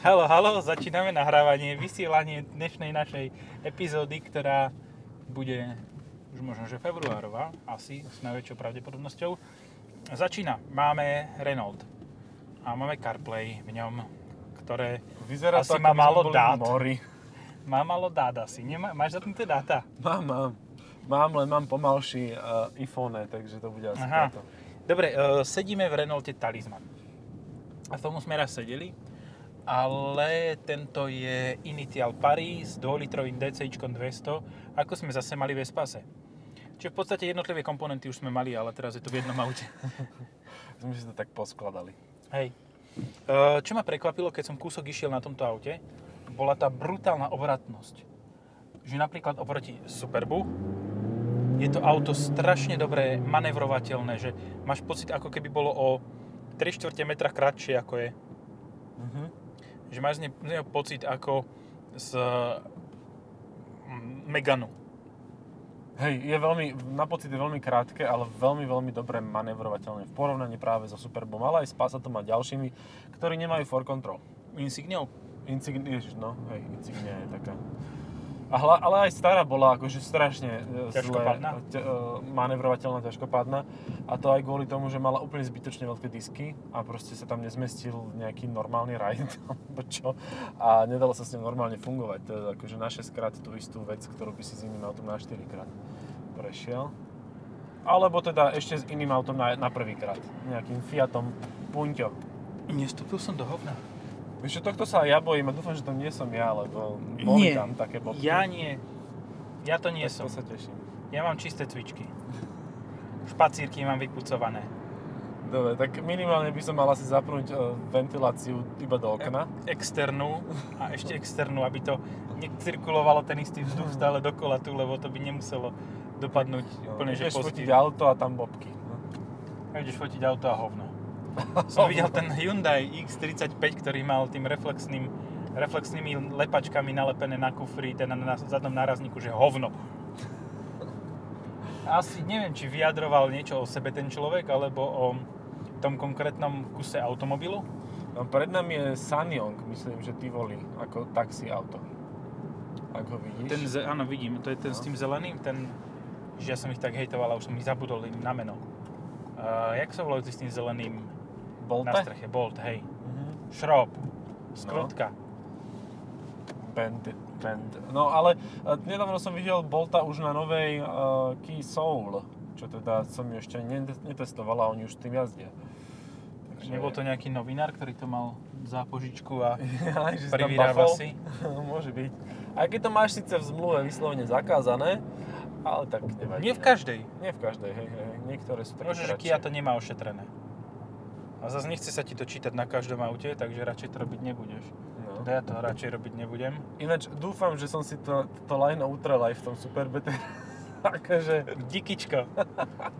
Halo, halo, začíname nahrávanie, vysielanie dnešnej našej epizódy, ktorá bude už možno, že februárová, asi s najväčšou pravdepodobnosťou. Začína. Máme Renault a máme CarPlay v ňom, ktoré Vyzerá asi to, má málo dát. mori. Má málo dát asi. Nemá, máš zapnuté dáta? Mám, mám. Mám, len mám pomalší uh, iPhone, takže to bude asi Aha. preto. Dobre, uh, sedíme v Renaulte Talisman. A v tomu sme raz sedeli, ale tento je Initial Paris s 2-litrovým DCIčkom 200, ako sme zase mali v Espase. Čiže v podstate jednotlivé komponenty už sme mali, ale teraz je to v jednom aute. Sme si to tak poskladali. Hej. Uh, čo ma prekvapilo, keď som kúsok išiel na tomto aute, bola tá brutálna obratnosť. Že napríklad oproti Superbu je to auto strašne dobre manevrovateľné, že máš pocit, ako keby bolo o 3 čtvrte metra kratšie, ako je. Mhm. Že máš z ne- z neho pocit ako z mm, Meganu. Hej, je veľmi, na pocit je veľmi krátke, ale veľmi, veľmi dobre manevrovateľné v porovnaní práve so Superbom, ale aj s Passatom a ďalšími, ktorí nemajú for control. Insigniou. Insignia, ježiš, no, hej, Insignia je taká. A hla, ale aj stará bola akože strašne e, Ťažkopádna? zle, ťa, e, manevrovateľná, ťažkopádna. A to aj kvôli tomu, že mala úplne zbytočne veľké disky a proste sa tam nezmestil nejaký normálny ride, alebo čo. A nedalo sa s ním normálne fungovať. To je akože na 6 krát tú istú vec, ktorú by si s iným autom na 4 krát prešiel. Alebo teda ešte s iným autom na, na prvý krát. Nejakým Fiatom Punto. Nestúpil som do hovna. Vieš čo, tohto sa ja bojím a dúfam, že to nie som ja, lebo boli Nie. tam také bobky. Ja nie. Ja to nie tak som. To sa teším. Ja mám čisté cvičky. Špacírky mám vypucované. Dobre, tak minimálne by som mal asi zapnúť e, ventiláciu iba do okna. Externú a ešte externú, aby to necirkulovalo ten istý vzduch stále dokola tu, lebo to by nemuselo dopadnúť úplne, že No, fotiť auto a tam bobky. No. Ideš fotiť auto a hovno. Som videl ten Hyundai X35, ktorý mal tým reflexným, reflexnými lepačkami nalepené na kufri, ten na, zadnom nárazníku, že hovno. Asi neviem, či vyjadroval niečo o sebe ten človek, alebo o tom konkrétnom kuse automobilu. No, pred nami je Sanyong, myslím, že Tivoli, ako taxi auto. Ak ho vidíš. Ten, ze- áno, vidím, to je ten No. s tým zeleným, ten, že ja som ich tak hejtoval a už som ich zabudol na meno. Uh, jak sa volajú s tým zeleným Bolte? na streche? Bolt, hej. Mhm. Šrob. Skrutka. Band, band. No ale e, nedávno som videl Bolta už na novej uh, Key Soul, čo teda som ju ešte ne- netestoval a oni už s tým jazdia. Takže... Nebol to nejaký novinár, ktorý to mal za požičku a tam privyrába si? Môže byť. Aj keď to máš síce v zmluve vyslovene zakázané, ale tak nevadí. Nie v každej. Nie v každej, hej, hej. Niektoré sú také Možno, že. Kia to nemá ošetrené. A zase nechce sa ti to čítať na každom aute, takže radšej to robiť nebudeš. No. Teda ja to radšej robiť nebudem. Ináč dúfam, že som si to, to line utrel aj v tom Superbe. Takže... Dikičko.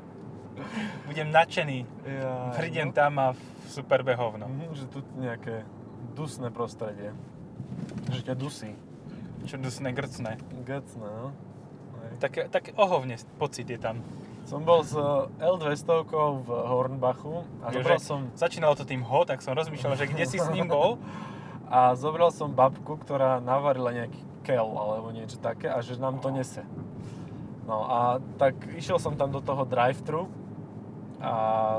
Budem nadšený. Ja, Prídem tam a v superbe hovno. Mhm, že tu nejaké dusné prostredie. Že ťa dusí. Čo dusné, grcné. Gecné, no. Hej. Tak, tak ohovne pocit je tam. Som bol s eh, L200 v Hornbachu a Jo, zobral som... Začínalo to tým ho, tak som rozmýšľal, že kde si s ním bol. A zobral som babku, ktorá navarila nejaký kel alebo niečo také a že nám to nese. No a tak išiel som tam do toho drive-thru a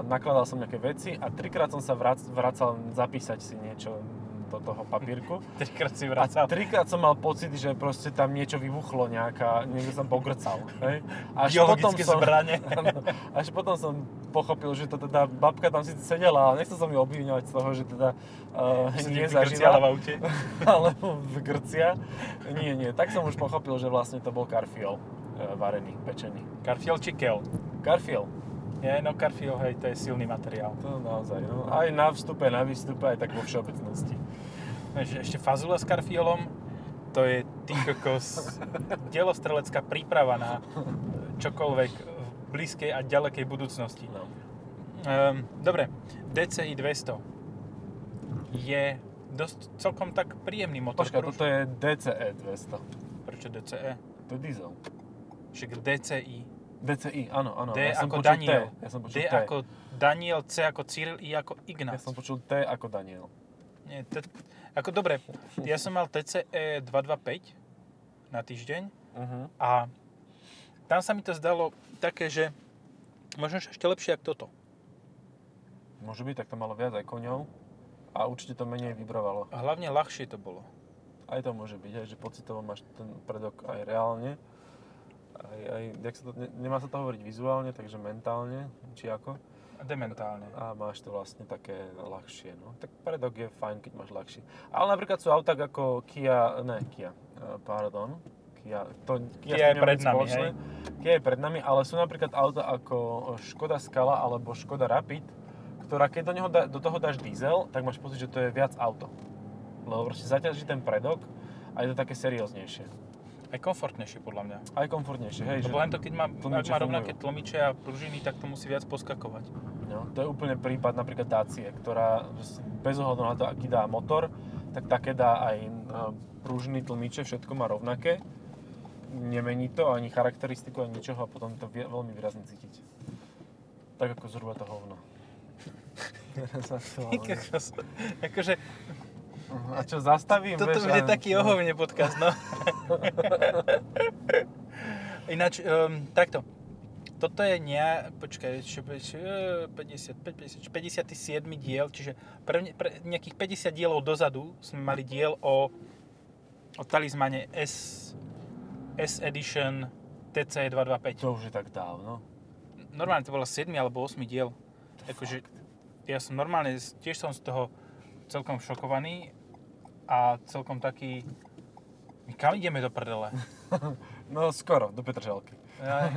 nakladal som nejaké veci a trikrát som sa vrac, vracal zapísať si niečo do toho papírku. Trikrát si A vracal. trikrát som mal pocit, že proste tam niečo vybuchlo, nejaká, niekto som pogrcal. Hej? Biologické zbrane. Áno, až potom som pochopil, že to teda babka tam síce sedela, ale nechcel som ju obviňovať z toho, že teda uh, si nie vykrciala v aute. alebo v Grcia. Nie, nie, tak som už pochopil, že vlastne to bol karfiol uh, varený, pečený. Karfiol či kel? Karfiol, Je, no karfiol, hej, to je silný materiál. to naozaj, no. Aj na vstupe, na výstupe, aj tak vo všeobecnosti. Ešte fazula s karfiolom, to je ty kokos delostrelecká príprava na čokoľvek v blízkej a ďalekej budúcnosti. No. Um, dobre, DCI 200 je dosť celkom tak príjemný motor. Počkaj, toto je DCE 200. Prečo DCE? To je diesel. Však DCI. DCI, áno, áno. D ja ako Daniel. T. Ja som počul D T. ako Daniel, C ako Cyril, I ako Ja Ignác. som počul T ako Daniel. Nie, to, ako dobre, ja som mal TCE 225 na týždeň Uh-huh. a tam sa mi to zdalo také, že možno ešte lepšie ako toto. Môže byť, tak to malo viac aj koňov a určite to menej vibrovalo. A hlavne ľahšie to bolo. Aj to môže byť, aj, že pocitovo máš ten predok aj reálne. Aj, aj, jak sa to, ne, nemá sa to hovoriť vizuálne, takže mentálne, či ako. Dementálne. A máš to vlastne také ľahšie, no. Tak predok je fajn, keď máš ľahší. Ale napríklad sú autá ako Kia, ne Kia, eh, pardon, Kia, to, Kia s je pred nami, spoločné. Kia je pred nami, ale sú napríklad auta ako Škoda Scala alebo Škoda Rapid, ktorá keď do, neho da, do toho dáš diesel, tak máš pocit, že to je viac auto. Lebo proste zaťaží ten predok a je to také serióznejšie. Aj komfortnejšie podľa mňa. Aj komfortnejšie, hej, že... Lebo len to, keď má, ak má rovnaké tlmiče a pružiny, tak to musí viac poskakovať. No, to je úplne prípad napríklad Dacie, ktorá bez ohľadu na to, aký dá motor, tak také dá aj e, pružiny, tlmiče, všetko má rovnaké. Nemení to ani charakteristiku, ani ničoho a potom to veľmi výrazne cítiť. Tak ako zhruba to hovno. Teraz akože, a čo, zastavím? toto vieš, bude a- taký no. ohovne podcast, no. Ináč, um, takto. Toto je ne, počkaj, ešte eh, 55, 50, 57 diel, čiže pre, pre nejakých 50 dielov dozadu sme mali diel o, o talizmane S, S Edition TC 225. To už je tak dávno. Normálne to bolo 7 alebo 8 diel. Akože, ja som normálne, tiež som z toho celkom šokovaný a celkom taký... My kam ideme do prdele? No skoro, do Petržalky. Ja,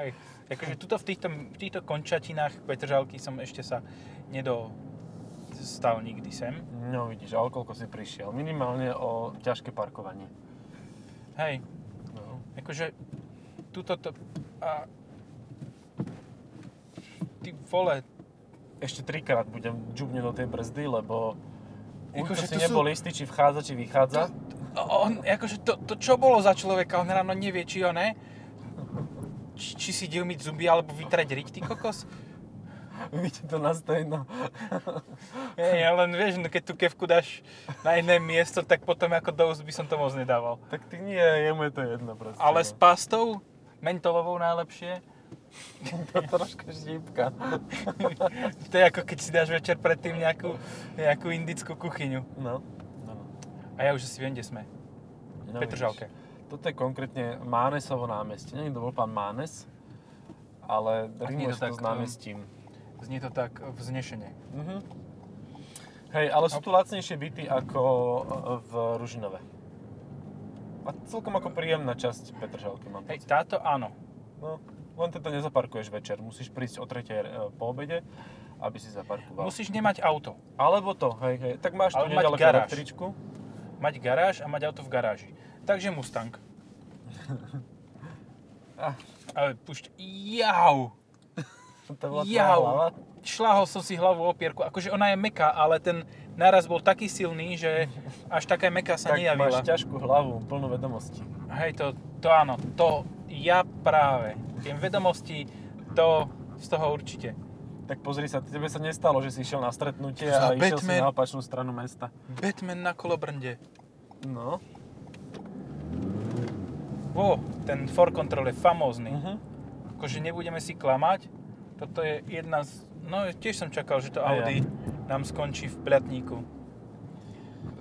hej, akože tuto v týchto, v týchto končatinách Petržalky som ešte sa nedostal nikdy sem. No vidíš, ale koľko si prišiel. Minimálne o ťažké parkovanie. Hej, No. akože tuto to... A, ty vole, ešte trikrát budem džubne do tej brzdy, lebo Akože si to nebol sú- istý, či vchádza, či vychádza. on, akože to, to čo bolo za človeka? On ráno nevie, či ho ne? Či, či si ide umyť zuby alebo vytrať riť, ty kokos? Vidíte to na stejno. Hej, ale len vieš, no keď tú kevku dáš na iné miesto, tak potom ako dosť by som to moc nedával. tak ty nie, jemu je to jedno proste. Ale no. s pastou, mentolovou najlepšie, to troška štípka. to je ako keď si dáš večer predtým nejakú, nejakú indickú kuchyňu. No. no. A ja už asi viem, kde sme. no Petržalke. vidíš. Toto je konkrétne Mánesovo námestie. Neviem, kto bol pán Mánes, ale rímuje to to tak, s námestím. Znie to tak vznešene. Mhm. Hej, ale sú tu lacnejšie byty ako e, v Ružinove. A celkom ako príjemná časť Petržalky mám Hej, pocit. táto áno. No, len to nezaparkuješ večer. Musíš prísť o 3 e, po obede, aby si zaparkoval. Musíš nemať auto. Alebo to, hej, hej. Tak máš tu nedaleko garáž. električku. Mať garáž a mať auto v garáži. Takže Mustang. Ah. Ale pušť, jau! To bola Jau. hlava. Šláhol som si hlavu o opierku. Akože ona je meká, ale ten náraz bol taký silný, že až taká meká sa Tak nejavila. máš ťažkú hlavu, plnú vedomostí. Hej, to, to áno, to ja práve. Tie vedomosti, to z toho určite. Tak pozri sa, tebe sa nestalo, že si išiel na stretnutie a išiel si Batman. na opačnú stranu mesta. Batman na kolobrnde. No. Ó, ten for control je famózny. Mhm. Akože nebudeme si klamať, toto je jedna z... No tiež som čakal, že to Aj ja. Audi nám skončí v pľatníku.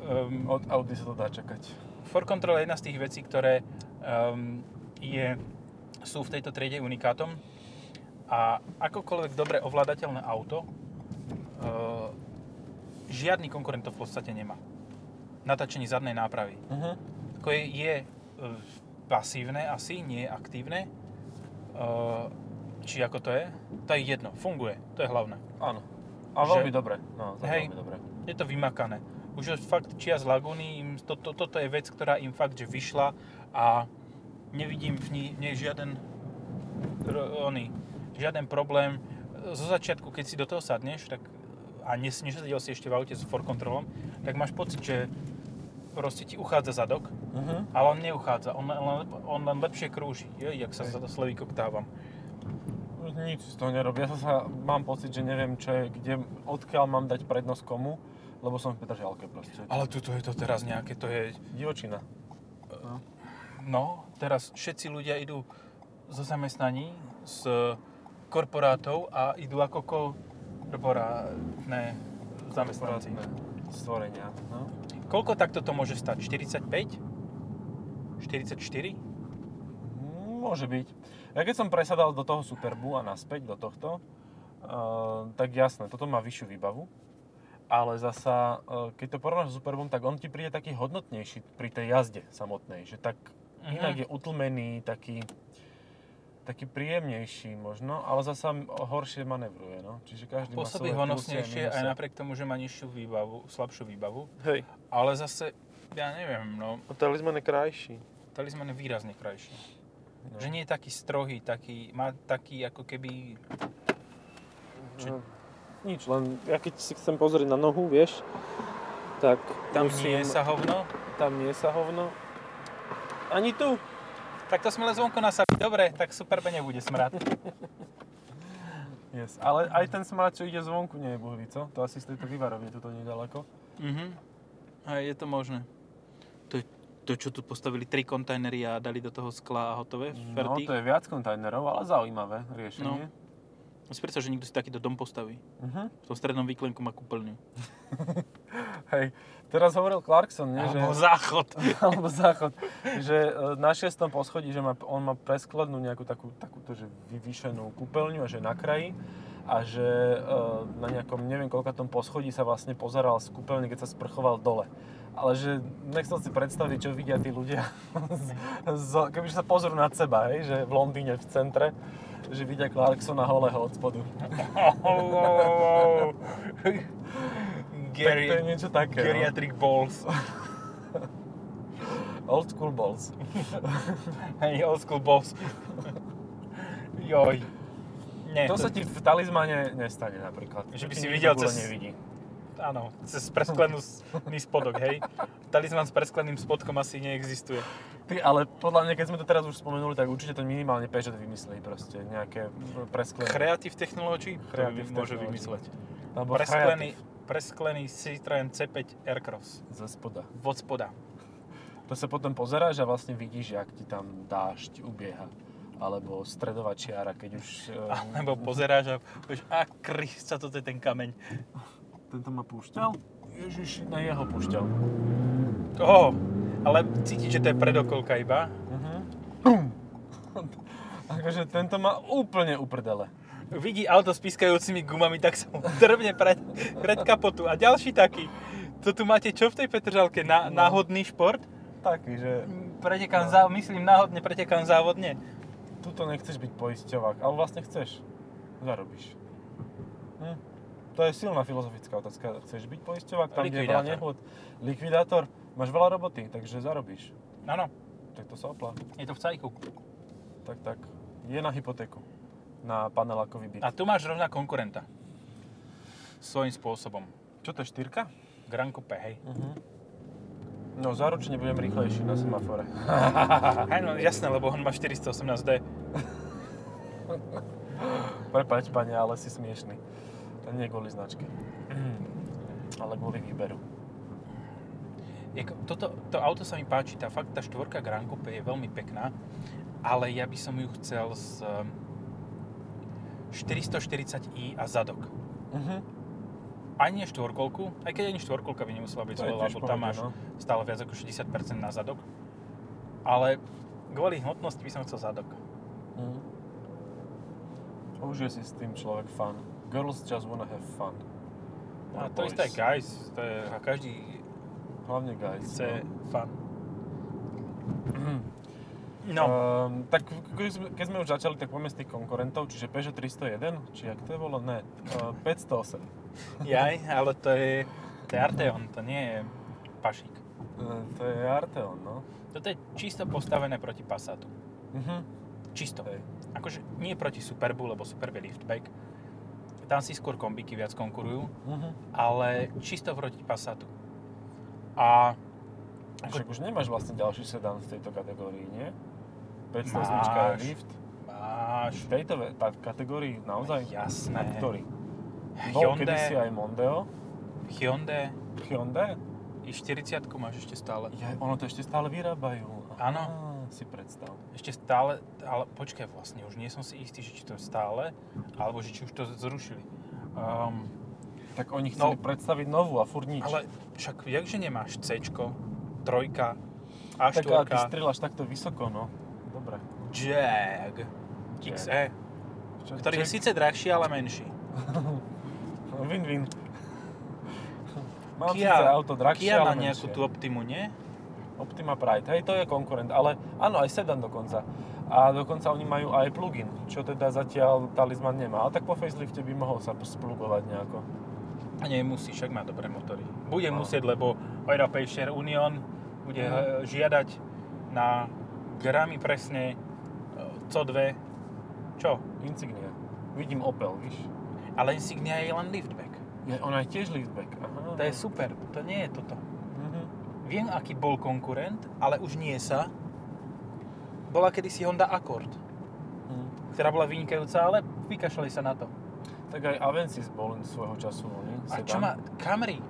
Um, Od Audi sa to dá čakať. for control je jedna z tých vecí, ktoré um, je, sú v tejto triede unikátom a akokoľvek dobre ovládateľné auto uh, žiadny konkurent to v podstate nemá. Natáčenie zadnej nápravy. Mhm. Ako je, je uh, pasívne asi, nie je aktívne. Uh, či ako to je? To je jedno, funguje, to je hlavné. Áno. A Že- veľmi dobre. No, to Hej. veľmi dobre. Je to vymakané. Už fakt čia z Lagúny, im, to, to, toto je vec, ktorá im fakt, že vyšla a nevidím v nej, nej žiaden oný, žiaden problém. Zo začiatku, keď si do toho sadneš, tak a nes, nesedel si ešte v aute s for kontrolom, tak máš pocit, že proste ti uchádza zadok, Mhm. ale on neuchádza, on, len- on len lepšie krúži. Jo, jak sa za to slevíko ktávam. Nič z toho nerobí. Ja sa, mám pocit, že neviem, čo je, kde, odkiaľ mám dať prednosť komu. lebo som v Petržalke proste. Ale tuto je to teraz nejaké, to je... Divočina. No. Teraz všetci ľudia idú zo zamestnaní, z korporátov a idú ako korporátne zamestnanci. Stvorenia. No. Koľko takto to môže stať? 45? 44? Môže byť. Ja keď som presadal do toho Superbu a naspäť do tohto, uh, tak jasné, toto má vyššiu výbavu. Ale zasa, uh, keď to porovnáš s Superbom, tak on ti príde taký hodnotnejší pri tej jazde samotnej. Že tak Mhm. inak je utlmený, taký, taký príjemnejší možno, ale zasa horšie manevruje. No. Čiže každý Pôsobí má honosnejšie aj napriek tomu, že má nižšiu výbavu, slabšiu výbavu. Hej, Ale zase, ja neviem, no, a talizman je krajší. talizman je výrazne krajší. No. Že nie je taký strohý, taký, má taký ako keby... Čo- No, nič, len ja keď si chcem pozrieť na nohu, vieš, tak Tam musím, nie sa hovno. tam nie sa hovno. Ani tu. Tak to sme len zvonko nasadli. Dobre, tak superbe nebude smrad. Yes. Ale aj ten smrad, čo ide zvonku, nie je bohvý, co? To asi z tejto vyvarovne, tuto nedaleko. Mhm. A je to možné. To, to, čo tu postavili tri kontajnery a dali do toho skla a hotové, No, fertig. to je viac kontajnerov, ale zaujímavé riešenie. No si predstav, že niekto si takýto dom postaví. Mhm. V tom strednom výklenku má kúpeľňu. Hej, teraz hovoril Clarkson, nie, Alebo že... záchod. alebo záchod, že e, na šiestom poschodí, že má, on má preskladnú nejakú takú, takúto, že vyvýšenú kúpeľňu a že na kraji a že e, na nejakom, neviem koľkatom poschodí sa vlastne pozeral z kúpeľne, keď sa sprchoval dole. Ale že nechcel si predstaviť, čo vidia tí ľudia, z, z, kebyže sa pozrú nad seba, hej, že v Londýne v centre, že vidia Clarksona holého od spodu. Tak to je Geri- niečo také. No. Geriatric balls. Old school balls. Hej, old school balls. Joj. Nie, To sa ti v talizmane nestane napríklad. Že by To si videl cez- nevidí. Áno, cez presklenú spodok, hej. Talizman s preskleným spodkom asi neexistuje. Ty, ale podľa mňa, keď sme to teraz už spomenuli, tak určite to minimálne Peugeot vymyslí proste, nejaké presklené. Creative Technology to Creative môže Technology. vymysleť. Alebo Presklený, presklený Citroen C5 Aircross. Ze spoda. Od spoda. To sa potom pozeráš a vlastne vidíš, jak ti tam dážď ubieha. Alebo stredová čiara, keď už... eh, Alebo pozeráš a povieš, a Krista, toto je ten kameň. Tento ma púšťal? Ježiš, na jeho púšťal. Oh, ale cítiť, že to je predokolka iba. Uh-huh. akože tento má úplne uprdele. Vidí auto s pískajúcimi gumami, tak sa mu drbne pred, pred kapotu. A ďalší taký. To tu máte čo v tej Petržalke? Na, No. Náhodný šport? Taký, že Pretekám No. zá, myslím náhodne, pretekám závodne. tuto nechceš byť poisťovák, ale vlastne chceš. Zarobíš. Hm. To je silná filozofická otázka. Chceš byť poisťovák? Tam, kde je veľa Likvidátor. Likvidátor? Máš veľa roboty, takže zarobíš. Áno, Tak to sa oplá. je to v cajku. Tak, tak. Je na hypotéku. Na panelákový byt. A tu máš rovná konkurenta. Svojím spôsobom. Čo to je štyrka? Gran Coupe, hej. Uh-huh. No, záručne budem rýchlejší na semafore. Hej, no jasné, lebo on má 418D. Prepač, pane, ale si smiešný. Nie kvôli značke. ale kvôli výberu. Jako, toto, to auto sa mi páči, tá fakt, tá štvorka Gran Coupe je veľmi pekná, ale ja by som ju chcel s ehm, 440i a zadok. Uh-huh. Ani štvorkolku, aj keď ani štvorkolka by nemusela byť je zle, lebo tam máš no. stále viac ako 60% na zadok. Ale kvôli hmotnosti by som chcel zadok. Mm. Užije si s tým človek fun. Girls just wanna have fun. A to isté guys, to je, a každý Hlavne guys. chce fun. No. No, Um, tak keď sme, už začali, tak poďme z tých konkurentov, čiže Peugeot 301, či jak to bolo? Ne, uh, 508. jaj, ale to je, to je Arteon, to nie je Pašík. Uh, to je Arteon, no. Toto je čisto postavené proti Passatu. Uh-huh. Čisto. Hej. Akože nie proti Superbu, lebo Superb je liftback. Tam si skôr kombiky viac konkurujú, Uh-huh. ale čisto proti Passatu. A Však už nemáš vlastne ďalší sedán v tejto kategórii, nie? 508 je Máš. lift. máš V tejto tá kategórii naozaj? Jasné. A ktorý? Bol Hyundai, kedysi aj Mondeo. Hyundai Hyundai? i 40 máš ešte stále. Ja, ono to ešte stále vyrábajú. Áno. Si predstav. Ešte stále, ale počkaj vlastne, už nie som si istý, že či to je stále, alebo že či už to zrušili. Um, Tak oni chceli No. predstaviť novú a furt nič. ale však jakže nemáš C, trojka, A4, tak ale ty strieľaš takto vysoko, no. Dobre. Jag. XE, Čo, ktorý je čo- síce drahší, ale menší. Win-win. Mám Kia- síce auto drahšie, Kia má ale nejakú menšie. tú Optimu, nie? Optima Pride, hej, to je konkurent, ale áno, aj sedan dokonca. A dokonca oni majú aj plugin, čo teda zatiaľ talizman nemá. Ale tak po facelifte by mohol sa splugovať nejako. A nie musí, však má dobré motory. Bude No. musieť, lebo Europäischer Union bude eh, žiadať na gramy presne eh, CO2. Čo? Insignia. Vidím Opel, víš? Ale Insignia je len liftback. Je, ona je tiež liftback. Aha. To je super, to nie je toto. Viem, aký bol konkurent, ale už nie sa. Bola kedysi Honda Accord, Mhm. ktorá bola vynikajúca, ale vykašľali sa na to. Tak aj Avensis bol svojho času, nie? A Sedan. čo má Camry?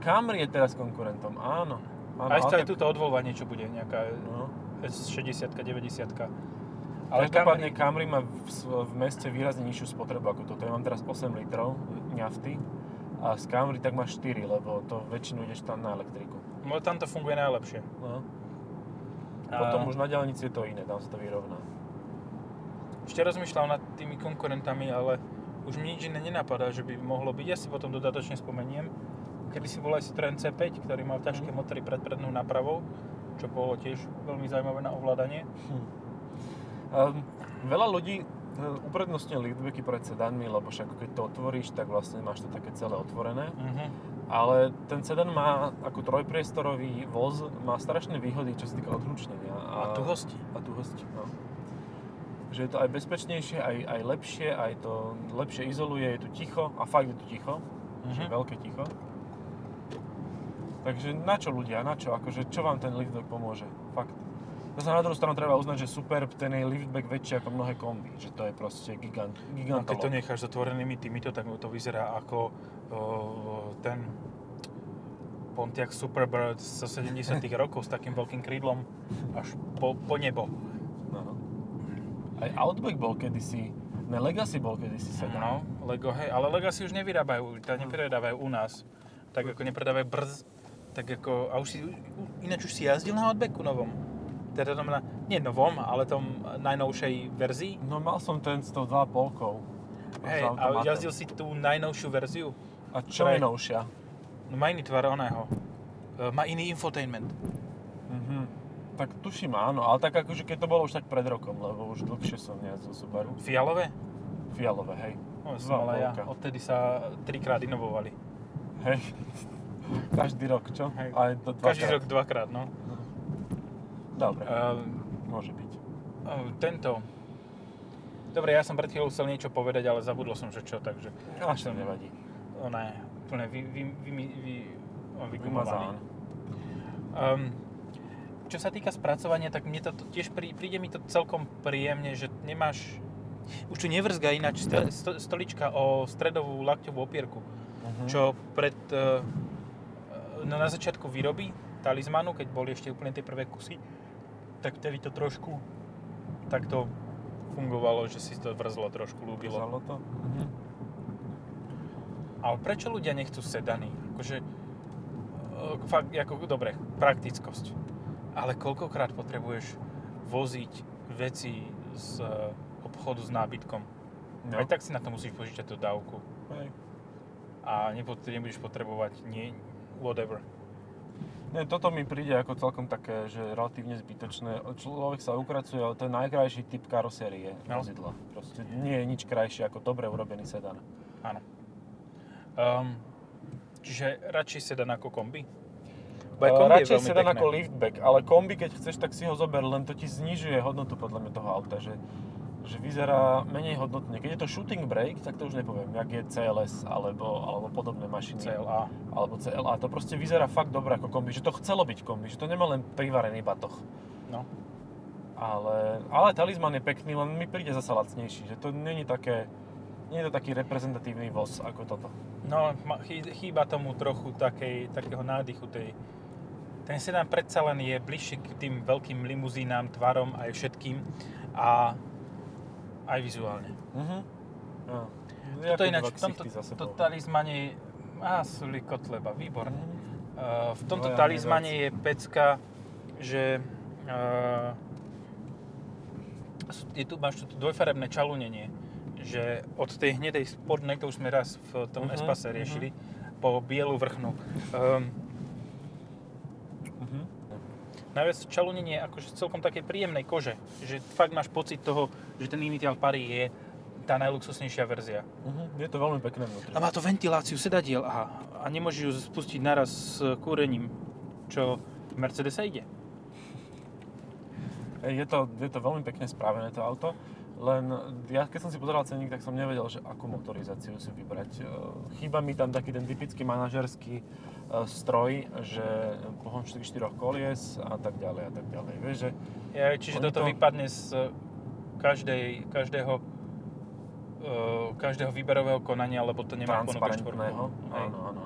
Camry je teraz konkurentom, áno. áno Aj aj túto odvolanie, čo bude, nejaká No. S60, 90. Ale každopádne Camry, Camry má v, v meste výrazne nižšiu spotrebu ako toto. Ja mám teraz 8 litrov ňafty a z Camry tak má 4, lebo to väčšinu ideš tam na elektriku. No, tam to funguje najlepšie. No. A- Potom už na diaľnici je to iné, tam sa to vyrovná. Ešte rozmýšľam nad tými konkurentami, ale už mi nič iné nenapadá, že by mohlo byť. Ja si potom dodatočne spomeniem. Kedy si bol aj Citroen C5, ktorý mal ťažké Mhm. motory pred prednou nápravou, čo bolo tiež veľmi zaujímavé na ovládanie. Hm. Um, veľa ľudí e, uprednostňuje liftbacky pred sedanmi, lebo však keď to otvoríš, tak vlastne máš to také celé otvorené. Mhm. Ale ten sedan má ako trojpriestorový voz, má strašné výhody, čo sa týka odhlučnenia. A tu hosti. A tu hosti, no. Že je to aj bezpečnejšie, aj, aj lepšie, aj to lepšie izoluje, je tu ticho a fakt je tu ticho, že Mhm. veľké ticho. Takže na čo ľudia, na čo, akože čo vám ten liftback pomôže, fakt. Zase na druhú stranu treba uznať, že Superb, ten je liftback väčší ako mnohé kombi, že to je proste gigant, gigantolog. keď to necháš s otvorenými týmito, tak to vyzerá ako ten Pontiac Superbird zo 70 rokov s takým veľkým krídlom až po, po nebo. No. Aj Outback bol kedysi, ne Legacy bol kedysi sedan. No, Lego, hej, ale Legacy už nevyrábajú, teda nepredávajú u nás. Tak ako nepredávajú brz, tak ako, a už si, ináč už si jazdil na Outbacku novom. Teda na, nie novom, ale tom najnovšej verzii. No mal som ten s tou 2,5 Hej, a jazdil si tú najnovšiu verziu. A čo je novšia? No má iný tvar oného. E, Má iný infotainment. Mhm. Tak tuším áno, ale tak akože keď to bolo už tak pred rokom, lebo už dlhšie som nejazdil Subaru. Fialové? Fialové, hej. No, som ale ja. 2,5. Odtedy sa trikrát inovovali. Hej. Každý rok, čo? Hej. Aj to Každý rok dvakrát, no. Dobre, Uh, môže byť. tento... Dobre, ja som pred chvíľou chcel niečo povedať, ale zabudol som, že čo, takže... Až to nevadí. Ona je úplne vy, vy, vy, vy, vy, vygumovaný. Um, čo sa týka spracovania, tak mne to tiež prí, príde mi to celkom príjemne, že nemáš... Už tu nevrzga ináč stre, sto, stolička o stredovú lakťovú opierku, Mhm. čo pred... Uh, no na začiatku výroby talizmanu, keď boli ešte úplne tie prvé kusy, tak vtedy to trošku takto fungovalo, že si to vrzlo trošku ľúbilo. Vzalo to? Mhm. Ale prečo ľudia nechcú sedany? Akože, e, fakt, ako, dobre, praktickosť. Ale koľkokrát potrebuješ voziť veci z e, obchodu s nábytkom? No. Aj tak si na to musíš požičať tú dávku. Hej. A nepo- nebudeš potrebovať nie, whatever. Nie, toto mi príde ako celkom také, že relatívne zbytočné. Človek sa ukracuje, ale to je najkrajší typ karosérie No. vozidla. Proste nie je nič krajšie ako dobre urobený sedan. Áno. Um, čiže radšej sedan ako kombi? Bo Uh, kombi radšej sedan pekné. ako liftback, ale kombi, keď chceš, tak si ho zober, len to ti znižuje hodnotu podľa mňa toho auta, že, že vyzerá menej hodnotne. Keď je to shooting brake, tak to už nepoviem, jak je CLS alebo, alebo podobné mašiny. CLA. Alebo CLA. To proste vyzerá fakt dobre ako kombi, že to chcelo byť kombi, že to nemá len privarený batoh. No. Ale, ale talizman je pekný, len mi príde zasa lacnejší, že to není také, Nie je to taký reprezentatívny voz ako toto. No, chýba tomu trochu takej, takého nádychu tej... Ten sedan predsa len je bližšie k tým veľkým limuzínám, tvarom aj všetkým a aj vizuálne. Mhm. No. Toto ináč, dva v tomto, to talizmane... Á, Suli Kotleba, výborné. Mhm. Uh, v tomto Dvoja talizmane je pecka, že uh, je tu, máš tu dvojfarebné čalunenie, že od tej hnedej spodnej, to už sme raz v tom Mhm, Espase mhm. riešili, po bielu vrchnú. Um, Mhm. najviac čalunenie je akože celkom takej príjemnej kože, že fakt máš pocit toho, že ten Initial Pari je tá najluxusnejšia verzia. Mhm. Je to veľmi pekné vnútri. A má to ventiláciu sedadiel a, a nemôžeš ju spustiť naraz s kúrením, čo v Mercedese ide. Je to, je to veľmi pekne spravené to auto, len ja keď som si pozeral cenník, tak som nevedel, že akú motorizáciu si vybrať. E, Chýba mi tam taký ten typický manažerský e, stroj, že pohon 4 kolies a tak ďalej a tak ďalej. Vieš, že Ja, čiže toto to- vypadne z každej, každého, každého výberového konania, lebo to nemá transparentného. štvorku. Áno, áno.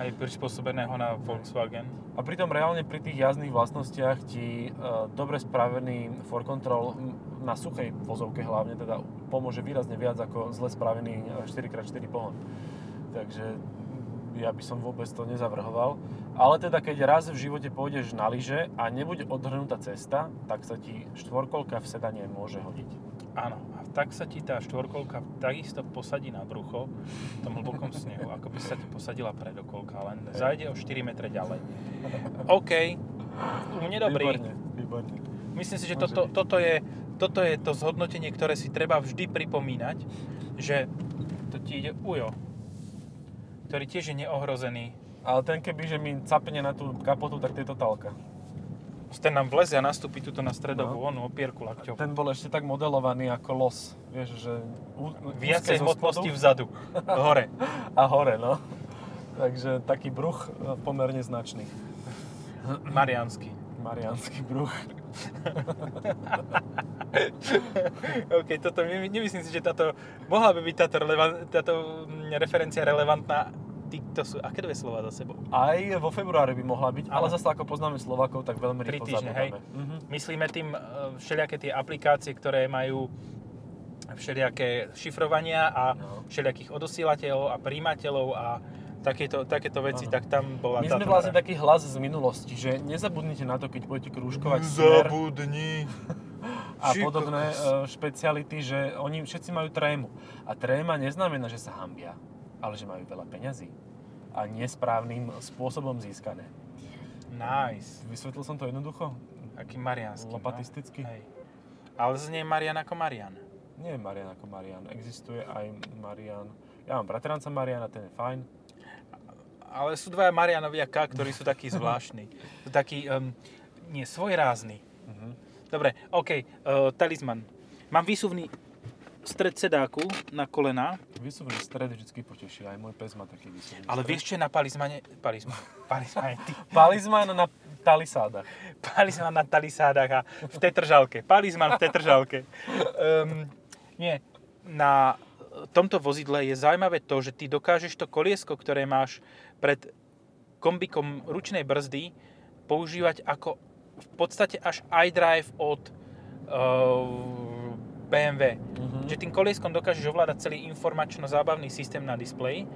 Aj prispôsobeného na Volkswagen. A pritom reálne pri tých jazdných vlastnostiach ti e, dobre spravený for control na suchej vozovke hlavne teda pomôže výrazne viac ako zle spravený e, 4x4 pohon. Takže ja by som vôbec to nezavrhoval. Ale teda keď raz v živote pôjdeš na lyže a nebude odhrnutá cesta, tak sa ti štvorkolka v sedane môže hodiť. Áno, a tak sa ti tá štvorkolka takisto posadí na brucho v tom hlbokom snehu, ako by sa ti posadila predokolka, len zajde o 4 metre ďalej. OK, u mne dobrý. Výborne, výborne. Myslím si, že Môže toto, byť. toto, je, toto je to zhodnotenie, ktoré si treba vždy pripomínať, že to ti ide ujo, ktorý tiež je neohrozený. Ale ten keby, že mi capne na tú kapotu, tak to je totálka. Ten nám vlezie a nastúpi tuto na stredovú No. onu opierku lakťov. Ten bol ešte tak modelovaný ako los. Vieš, že... ú- Viacej hmotnosti vzadu, hore. A hore, no. Takže taký bruch e, pomerne značný. Mariansky. Mariánsky bruch. OK, toto, my- nemyslím si, že táto, mohla by byť táto, relevan, táto mm, referencia relevantná. Ty, to sú, aké dve slova za sebou? Aj vo februári by mohla byť, ale Áno. zase ako poznáme Slovakov, tak veľmi rýchlo týždne, hej? Mhm. Myslíme tým e, všelijaké tie aplikácie, ktoré majú všelijaké šifrovania a No. všelijakých odosielateľov a príjimateľov a takéto, takéto veci, Áno. tak tam bola My táto sme vlastne taký hlas z minulosti, že nezabudnite na to, keď budete krúžkovať smer Zabudni. a Či podobné e, špeciality, že oni všetci majú trému. A tréma neznamená, že sa hambia, ale že majú veľa peňazí a nesprávnym spôsobom získané. Nice. Vysvetlil som to jednoducho? Aký mariánsky. Lopatisticky? No? Hej. Ale znie Marian ako Marian. Nie Marian ako Marian. Existuje aj Marian. Ja mám bratranca Mariana, ten je fajn. Ale sú dvaja Marianovia K, ktorí sú takí zvláštni. Sú takí, um, nie, svojrázni. Mhm. Dobre, OK, uh, talizman. Mám výsuvný stred sedáku na kolená, Vysuvný stred vždy poteší. Aj môj pes má taký vysuvný ale vieš, čo je na palizmane? Palizman. Palizman, ty. Palizman na talisádach. Palizman na talisádach a v tetržalke. Palizman v tetržalke. Um, nie, na tomto vozidle je zaujímavé to, že ty dokážeš to koliesko, ktoré máš pred kombikom ručnej brzdy, používať ako v podstate až iDrive od uh, BMW. Mhm. Že tým kolieskom dokážeš ovládať celý informačno-zábavný systém na displeji,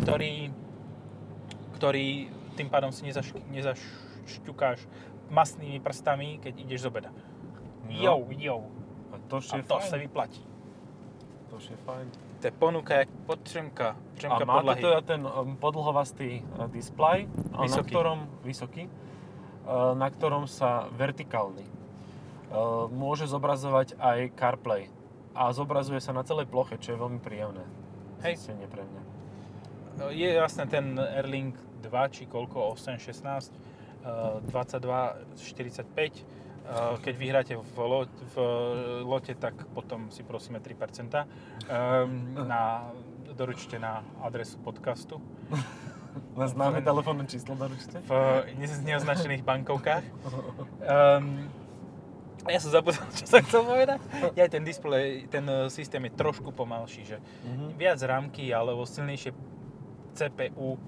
ktorý, ktorý tým pádom si nezaš, nezašťukáš masnými prstami, keď ideš z obeda. No. Jo, jo. A to A to fajn. sa vyplatí. To je fajn. To je ponuka jak podčemka. A Čemka má to podlahy. teda ten um, podlhovastý uh, display, a na Vysoký. ktorom, vysoký, uh, na ktorom sa vertikálny môže zobrazovať aj CarPlay. A zobrazuje sa na celej ploche, čo je veľmi príjemné. Hej. Zistenie pre mňa. Je jasné ten Airlink 2, či koľko, 8, 16, uh, 22, 45. Uh, Keď vyhráte v, lo, v lote, tak potom si prosíme 3%. Um, na, doručte na adresu podcastu Na známe telefónne číslo doručte? v ne- neoznačených bankovkách. Um, ja som zabudol, čo som chcel povedať. Ja ten displej, ten e, systém je trošku pomalší, že Mhm. viac rámky alebo silnejšie CPU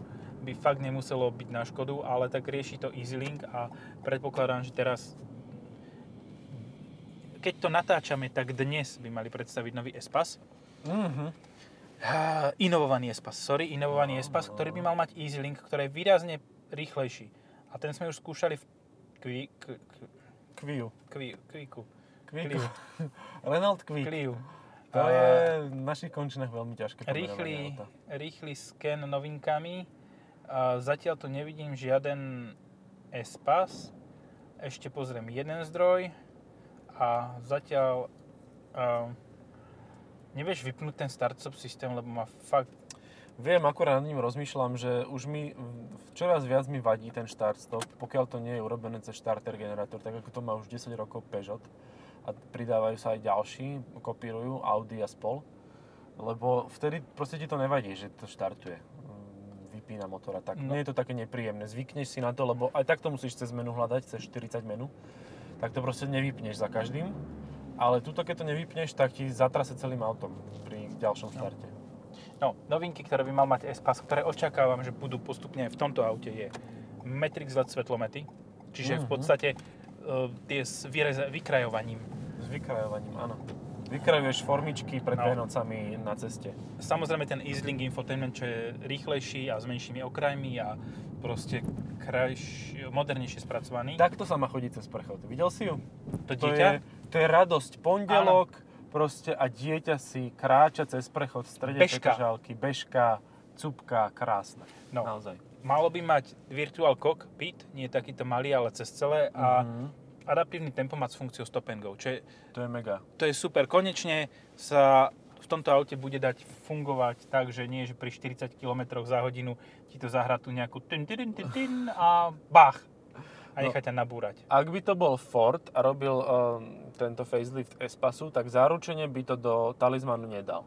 by fakt nemuselo byť na škodu, ale tak rieši to EasyLink a predpokladám, že teraz keď to natáčame, tak dnes by mali predstaviť nový Espas. Mhm. Ah, Inovovaný Espas, sorry, inovovaný No, Espas, no. ktorý by mal mať EasyLink, ktorý je výrazne rýchlejší. A ten sme už skúšali v Kvi, k, k, Kviu. kvi, Kviku. Kviku. Kliu. Renault Kwik. Kliu. To A- je v našich končinách veľmi ťažké rýchly, rýchly sken novinkami. A zatiaľ tu nevidím žiaden Espas. Ešte pozriem jeden zdroj. A zatiaľ a, nevieš vypnúť ten start-stop systém, lebo má fakt... Viem, akurát nad ním rozmýšľam, že už mi čoraz viac mi vadí ten start-stop, pokiaľ to nie je urobené cez starter generátor, tak ako to má už 10 rokov Peugeot a pridávajú sa aj ďalší, kopírujú Audi a spol, lebo vtedy proste ti to nevadí, že to štartuje, mm, vypína motor a tak. No. Nie je to také nepríjemné, zvykneš si na to, lebo aj tak to musíš cez menu hľadať, cez 40 menu, tak to proste nevypneš za každým, ale tuto keď to nevypneš, tak ti zatrase celým autom pri ďalšom starte. No, novinky, ktoré by mal mať Espas, ktoré očakávam, že budú postupne v tomto aute, je Matrix LED svetlomety. Čiže v Mhm. podstate uh, tie s vyreze, vykrajovaním. S vykrajovaním, áno. Vykrajuješ formičky pred No. Vianocami na ceste. Samozrejme ten EasyLink Infotainment, čo je rýchlejší a s menšími okrajmi a proste krajší, modernejšie spracovaný. Takto sa má chodiť cez prechod. Videl si ju? to To dieťa, je, to je radosť. Pondelok proste a dieťa si kráča cez prechod v strede Bežka. Petržalky. Bežka, cupka, krásne. No. Naozaj. malo by mať Virtual Cockpit, nie takýto malý, ale cez celé a Mhm. adaptívny tempomat s funkciou Stop and Go, čo je, To je mega. to je super. Konečne sa v tomto aute bude dať fungovať tak, že nie, že pri 40 km za hodinu ti to zahrá tu nejakú tin, tin, tin, tin a bach a No. nechá ťa nabúrať. Ak by to bol Ford a robil um, tento facelift Espasu, tak zaručene by to do talizmanu nedal.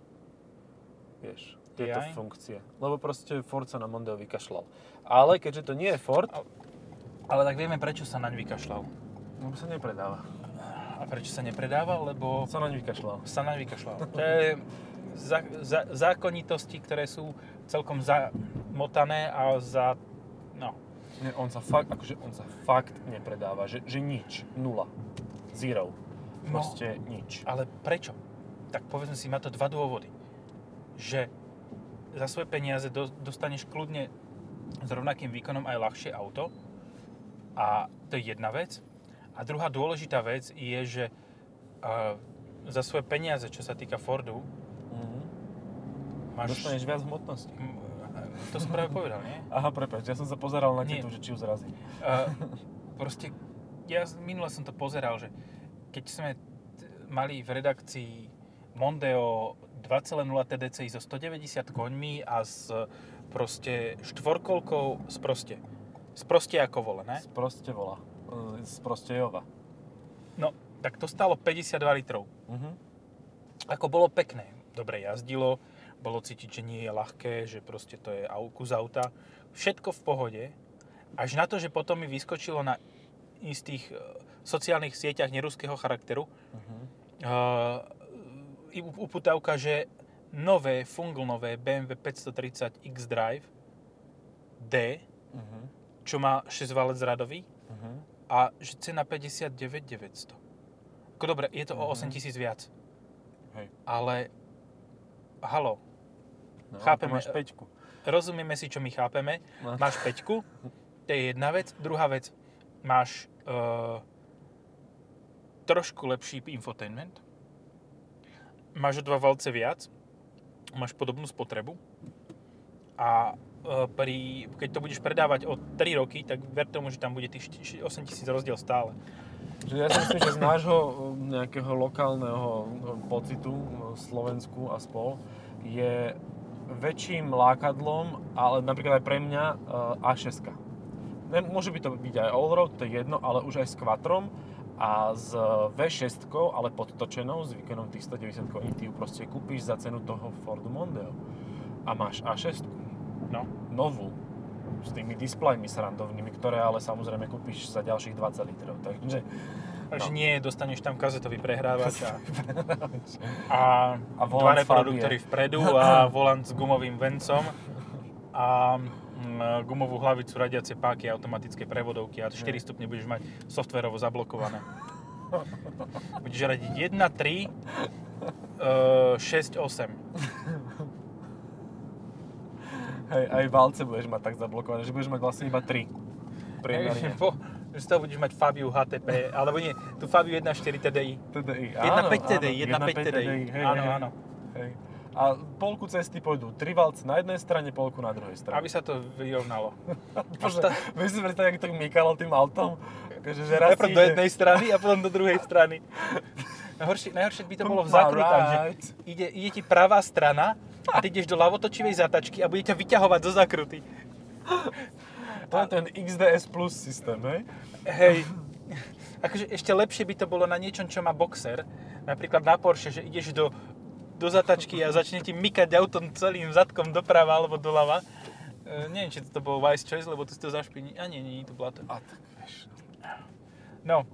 Vieš, tieto Jaj. funkcie. Lebo proste Ford sa na Mondeo vykašľal. Ale keďže to nie je Ford, Ale tak vieme, prečo sa naň vykašľal. lebo sa nepredáva. A prečo sa nepredáva? Lebo Sa naň vykašľal. sa naň vykašľal. To je za, za, zákonitosti, ktoré sú celkom zamotané a za... Nie, on sa fakt, akože on sa fakt nepredáva, že, že nič, nula, zero, No. proste nič. ale prečo? Tak povedzme si, má to dva dôvody. Že za svoje peniaze do, dostaneš kľudne s rovnakým výkonom aj ľahšie auto. A to je jedna vec. A druhá dôležitá vec je, že uh, za svoje peniaze, čo sa týka Fordu, Mhm. máš... Dostaneš viac hmotnosti. To som práve povedal, nie? Aha, prepáč, ja som sa pozeral na tetu, že či ju zrazí. Uh, proste, ja z- minule som to pozeral, že keď sme t- mali v redakcii Mondeo 2.0 TDCi so 190 koňmi a s proste štvorkolkou z proste. Z proste ako vole, ne? Proste volá. E, Z Prostejova. No, tak to stalo 52 litrov. Mhm. Ako bolo pekné, dobre jazdilo, bolo cítiť, že nie je ľahké, že proste to je kus auta. Všetko v pohode, až na to, že potom mi vyskočilo na istých e, sociálnych sieťach neruského charakteru Mhm. uh, uputávka, že nové, funglnové BMW 530 X-Drive D, Mhm. čo má 6 valec radový Mhm. a že cena 59 900. Ako dobre, je to o Mhm. 8000 viac, Hej. ale halo, No, Chápeme. Máš peťku. rozumieme si, čo my chápeme. No. Máš peťku, to je jedna vec. Druhá vec, máš uh, trošku lepší infotainment, máš o dva valce viac, máš podobnú spotrebu a uh, pri, keď to budeš predávať o 3 roky, tak ver tomu, že tam bude tých 8 tisíc rozdiel stále. Že ja si myslím, že z nášho e, nejakého lokálneho e, pocitu e, Slovensku a spol je väčším lákadlom, ale napríklad aj pre mňa e, A6. Ne, môže by to byť aj allroad, to je jedno, ale už aj s quattrom a s V6, ale podtočenou, s výkonom tých 190 koní, ty ju proste kúpiš za cenu toho Fordu Mondeo. A máš A6, No. novú, s tými displejmi srandovnými, ktoré ale samozrejme kúpiš za ďalších 20 litrov. Takže Takže No. nie, dostaneš tam kazetový prehrávač a, a, A dva reproduktory vpredu a volant s gumovým vencom a mm, gumovú hlavicu, radiace páky, automatické prevodovky a 4 stupne budeš mať softverovo zablokované. Budeš radiť 1, 3, e, 6, 8. Hej, aj válce budeš mať tak zablokované, že budeš mať vlastne iba 3. Priemerne. Po, že z toho budeš mať Fabiu HTP, alebo nie, tú Fabiu 1.4 TDI. TDI. 1.5 TDI, 1.5 TDI. Hej, Áno, hej, áno. Hej. A polku cesty pôjdu tri valce na jednej strane, polku na druhej strane. Aby sa to vyrovnalo. Bože, Tá- vieš si predstaviť, ako to mykalo tým autom? Akože, že raz Najprv do jednej strany a potom do druhej strany. Najhoršie, najhoršie by to bolo v zakrutách, že right. ide, ide ti pravá strana a ty ideš do ľavotočivej zatačky a bude ťa vyťahovať zo zakruty. To je ten XDS Plus systém, hej? Hej. Akože ešte lepšie by to bolo na niečom, čo má boxer. Napríklad na Porsche, že ideš do, do zatačky a začne ti mykať autom celým zadkom doprava alebo doľava. E, neviem, či to bol Vice Choice, lebo tu si to zašpiní. A nie, nie, to bola to. A tak, vieš. No,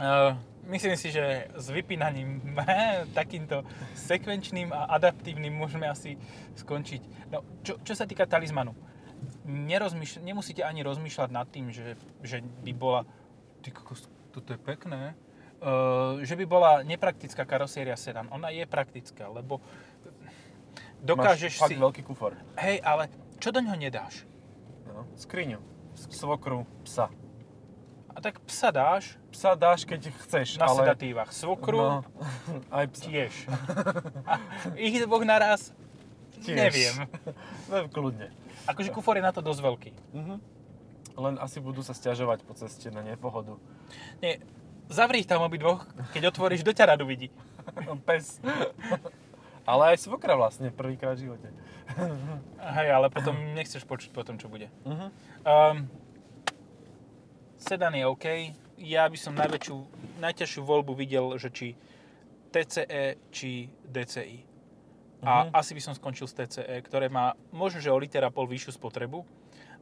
uh, myslím si, že s vypínaním takýmto sekvenčným a adaptívnym môžeme asi skončiť. No, čo, čo sa týka talizmanu, nerozmýšľ, nemusíte ani rozmýšľať nad tým, že, že by bola... Ty toto je pekné. Uh, že by bola nepraktická karoséria sedan. Ona je praktická, lebo dokážeš Máš si... veľký kufor. Hej, ale čo do ňoho nedáš? No. Skriňu. Svokru, psa. A tak psa dáš Psa dáš, keď chceš, na ale... sedatívach. Svokru No, aj psa. tiež. A ich dvoch naraz Tiež. neviem. No, kľudne. Akože kufor je na to dosť veľký. Mhm. Len asi budú sa stiažovať po ceste na nepohodu. Nie, zavri ich tam obidvoch, keď otvoríš, do ťa radu vidí. Pes. Ale aj svokra vlastne, prvýkrát v živote. Hej, ale potom nechceš počuť potom, čo bude. Mhm. Um, sedan je OK. Ja by som najväčšiu, najťažšiu voľbu videl, že či TCE, či DCI. A Mhm. asi by som skončil s TCE, ktoré má možno, že o liter a pol vyššiu spotrebu,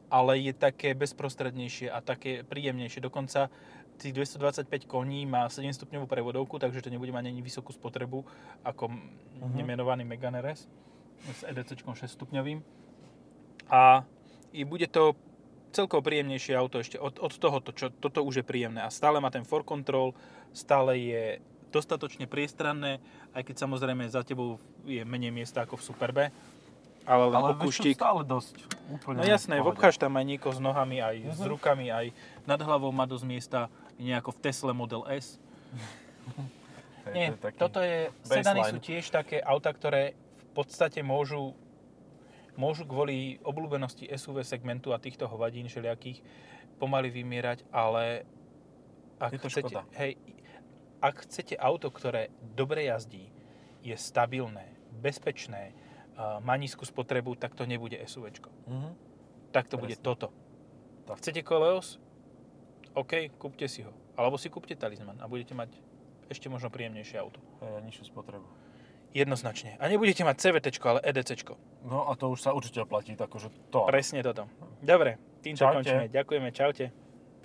ale je také bezprostrednejšie a také príjemnejšie. Dokonca tých 225 koní má 7 stupňovú prevodovku, takže to nebude mať ani vysokú spotrebu ako Mhm. nemenovaný Megane RS s EDC 6 stupňovým. A i bude to celkovo príjemnejšie auto ešte od, od tohoto, čo toto už je príjemné. A stále má ten for control, stále je dostatočne priestranné, aj keď samozrejme za tebou je menej miesta ako v Superbe. Ale len Ale kúštik. stále dosť. Úplne No jasné, pohode. obcháš tam aj niekoho s nohami, aj s Mhm. rukami, aj nad hlavou má dosť miesta, nejako v Tesle Model S. Hej, Nie, to je toto je, sedany baseline. sú tiež také auta, ktoré v podstate môžu, môžu kvôli obľúbenosti SUV segmentu a týchto hovadín všelijakých pomaly vymierať, ale ak Je to chcete, škoda. hej, ak chcete auto, ktoré dobre jazdí, je stabilné, bezpečné, a má nízku spotrebu, tak to nebude SUVčko. Mhm. Tak to bude Presne. toto. Tak. Chcete Koleos? OK, kúpte si ho. Alebo si kúpte Talisman a budete mať ešte možno príjemnejšie auto. A nižšiu spotrebu. Jednoznačne. A nebudete mať CVT, ale EDC. No a to už sa určite oplatí, takže to. áno. Presne toto. Dobre, týmto Čaute. končíme. Ďakujeme, čaute.